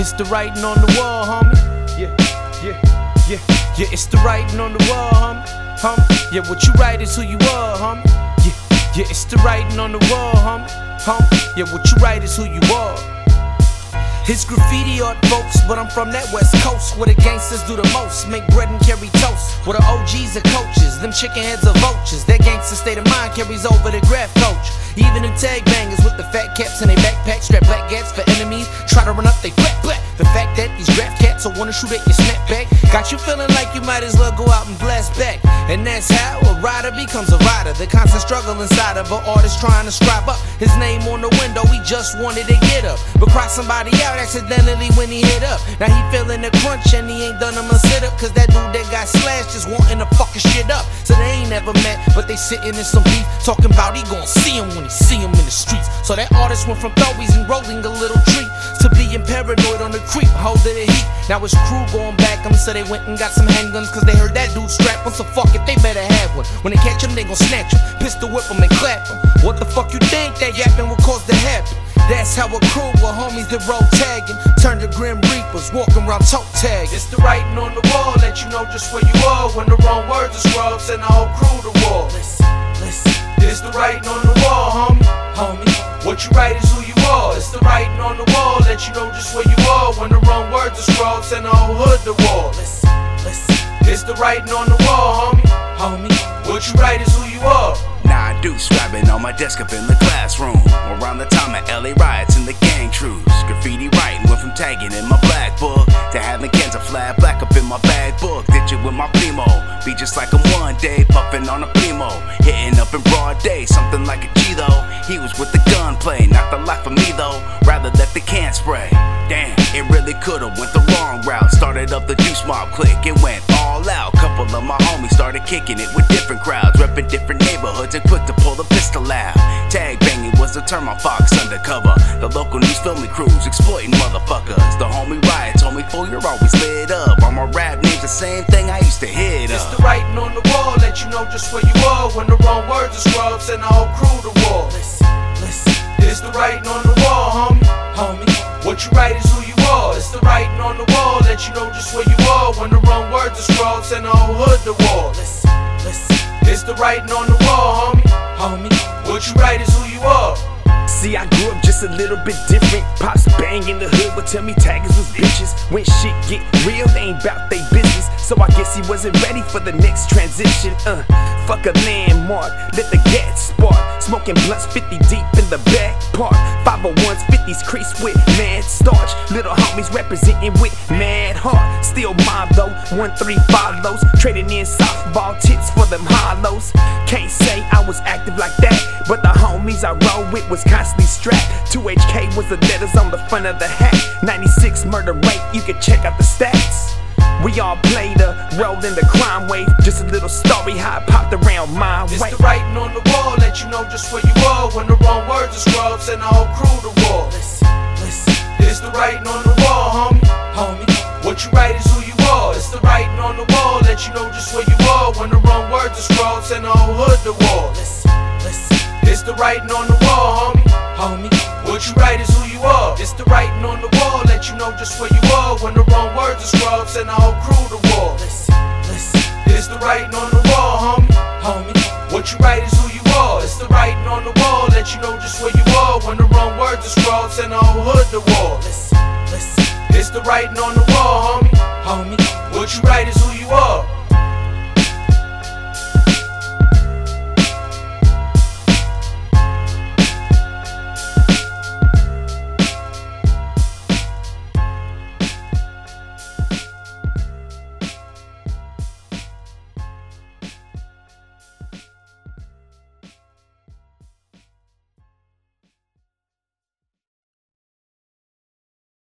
It's the writing on the wall, homie. Yeah, yeah, yeah, yeah. It's the writing on the wall, homie. Homie. Yeah, what you write is who you are, homie. Yeah, yeah. It's the writing on the wall, homie. Homie. Yeah, what you write is who you are. It's graffiti art, folks, but I'm from that west coast where the gangsters do the most. Make bread and carry toast. Where the OGs are coaches, them chicken heads are vultures. Their gangster state of mind carries over the graph coach. Even them tag bangers with the fat caps in their backpack, strap black gats for enemies. Try to run up they black black. The fact that these draft cats will wanna shoot at your snapback got you feeling like you might as well go out and blast back. And that's how a rider becomes a rider. The constant struggle inside of an artist trying to scribe up his name on the window. He just wanted to get up, but cross somebody out accidentally when he hit up. Now he feeling the crunch and he ain't done him a sit up. Cause that dude that got slashed is wanting to fucking shit up. So they ain't never met, but they sitting in some beef. Talking about he gon' see him when he see him in the streets. So that artist went from throwies and rolling a little treat to being paranoid on the creep, holding the heat. Now his crew going back him, so they went and got some handguns. Cause they heard that dude strap one. So fuck it, they better have one. When they catch him, they gon' snatch him, pistol whip him and clap him. What the fuck you think that yapping will cause to happen? That's how a crew of homies that roll tagging turn to grim reapers, walking around toe tag. It's the writing on the wall, let you know just where you are when the wrong words are scrubbed, send the whole crew to war. Listen, listen. It's the writing on the wall, homie, homie. What you write is who you are. It's the writing on the wall, let you know just where you are when the wrong words are scrubbed, send the whole hood to war. Listen, listen. It's the writing on the wall, homie, homie. What you write is who you are. Nine dudes scribing on my desk up in the classroom. Around the time of LA riots and the gang truce. Graffiti writing went from tagging in my black book to cans of flat black up in my bag book. Ditch it with my primo. Be just like him one day, puffing on a primo. Hitting up in broad day, something like a G though. He was with the gunplay, not the life of me though. Rather let the can spray. Damn, it really could've went the wrong route. Started up the juice mob click, it went all out. Couple of my homies started kicking it with different crowds, repping different neighborhoods and quick banging was the term on Fox undercover. The local news filming crews exploiting motherfuckers. The homie riot told me, fool, you're always lit up. All my rap names the same thing I used to hit It's the writing on the wall, let you know just where you are when the wrong words are scrubbed, send the whole crew to war. Listen, listen. It's the writing on the wall, homie, homie. What you write is who you are. It's the writing on the wall, let you know just where you are when the wrong words are scrubbed, send the whole hood to war. Listen, listen. It's the writing on the wall, homie, homie. What you write is who you are. See, I grew up just a little bit different. Pops bang in the hood would tell me taggers was bitches. When shit get real, they ain't bout they business. So I guess he wasn't ready for the next transition. Uh, fuck a landmark, let the gas spark. Smoking blunts 50 deep in the back park. 501s, 50s crease with mad starch. Little homies representing with mad heart. Still mob though, 135 lows. Trading in softball tips for them hollows. Can't say I was active like that, but the homies I roll with was constantly strapped. 2HK was the letters on the front of the hat. 96 murder rate, you can check out the stats. We all played a role in the crime wave. Just a little story how it popped around my It's way. the writing on the wall, let you know just where you are when the wrong words are scrubbed, send the whole crew to war. You write is who you are. It's the writing on the wall, let you know just where you are when the wrong words are scrubbed, send the whole hood to war. Listen, listen. It's the writing on the wall, homie, homie. What you write is who you are. It's the writing on the wall, let you know just where you are when the wrong words are scrubbed, send the whole crew to war. Listen, listen. It's the writing on the wall, homie, homie. What you write is who you are. It's the writing on the wall, let you know just where you are when the wrong words are scrubbed, send the whole hood to war. Listen, listen. It's the writing on the write is who you are.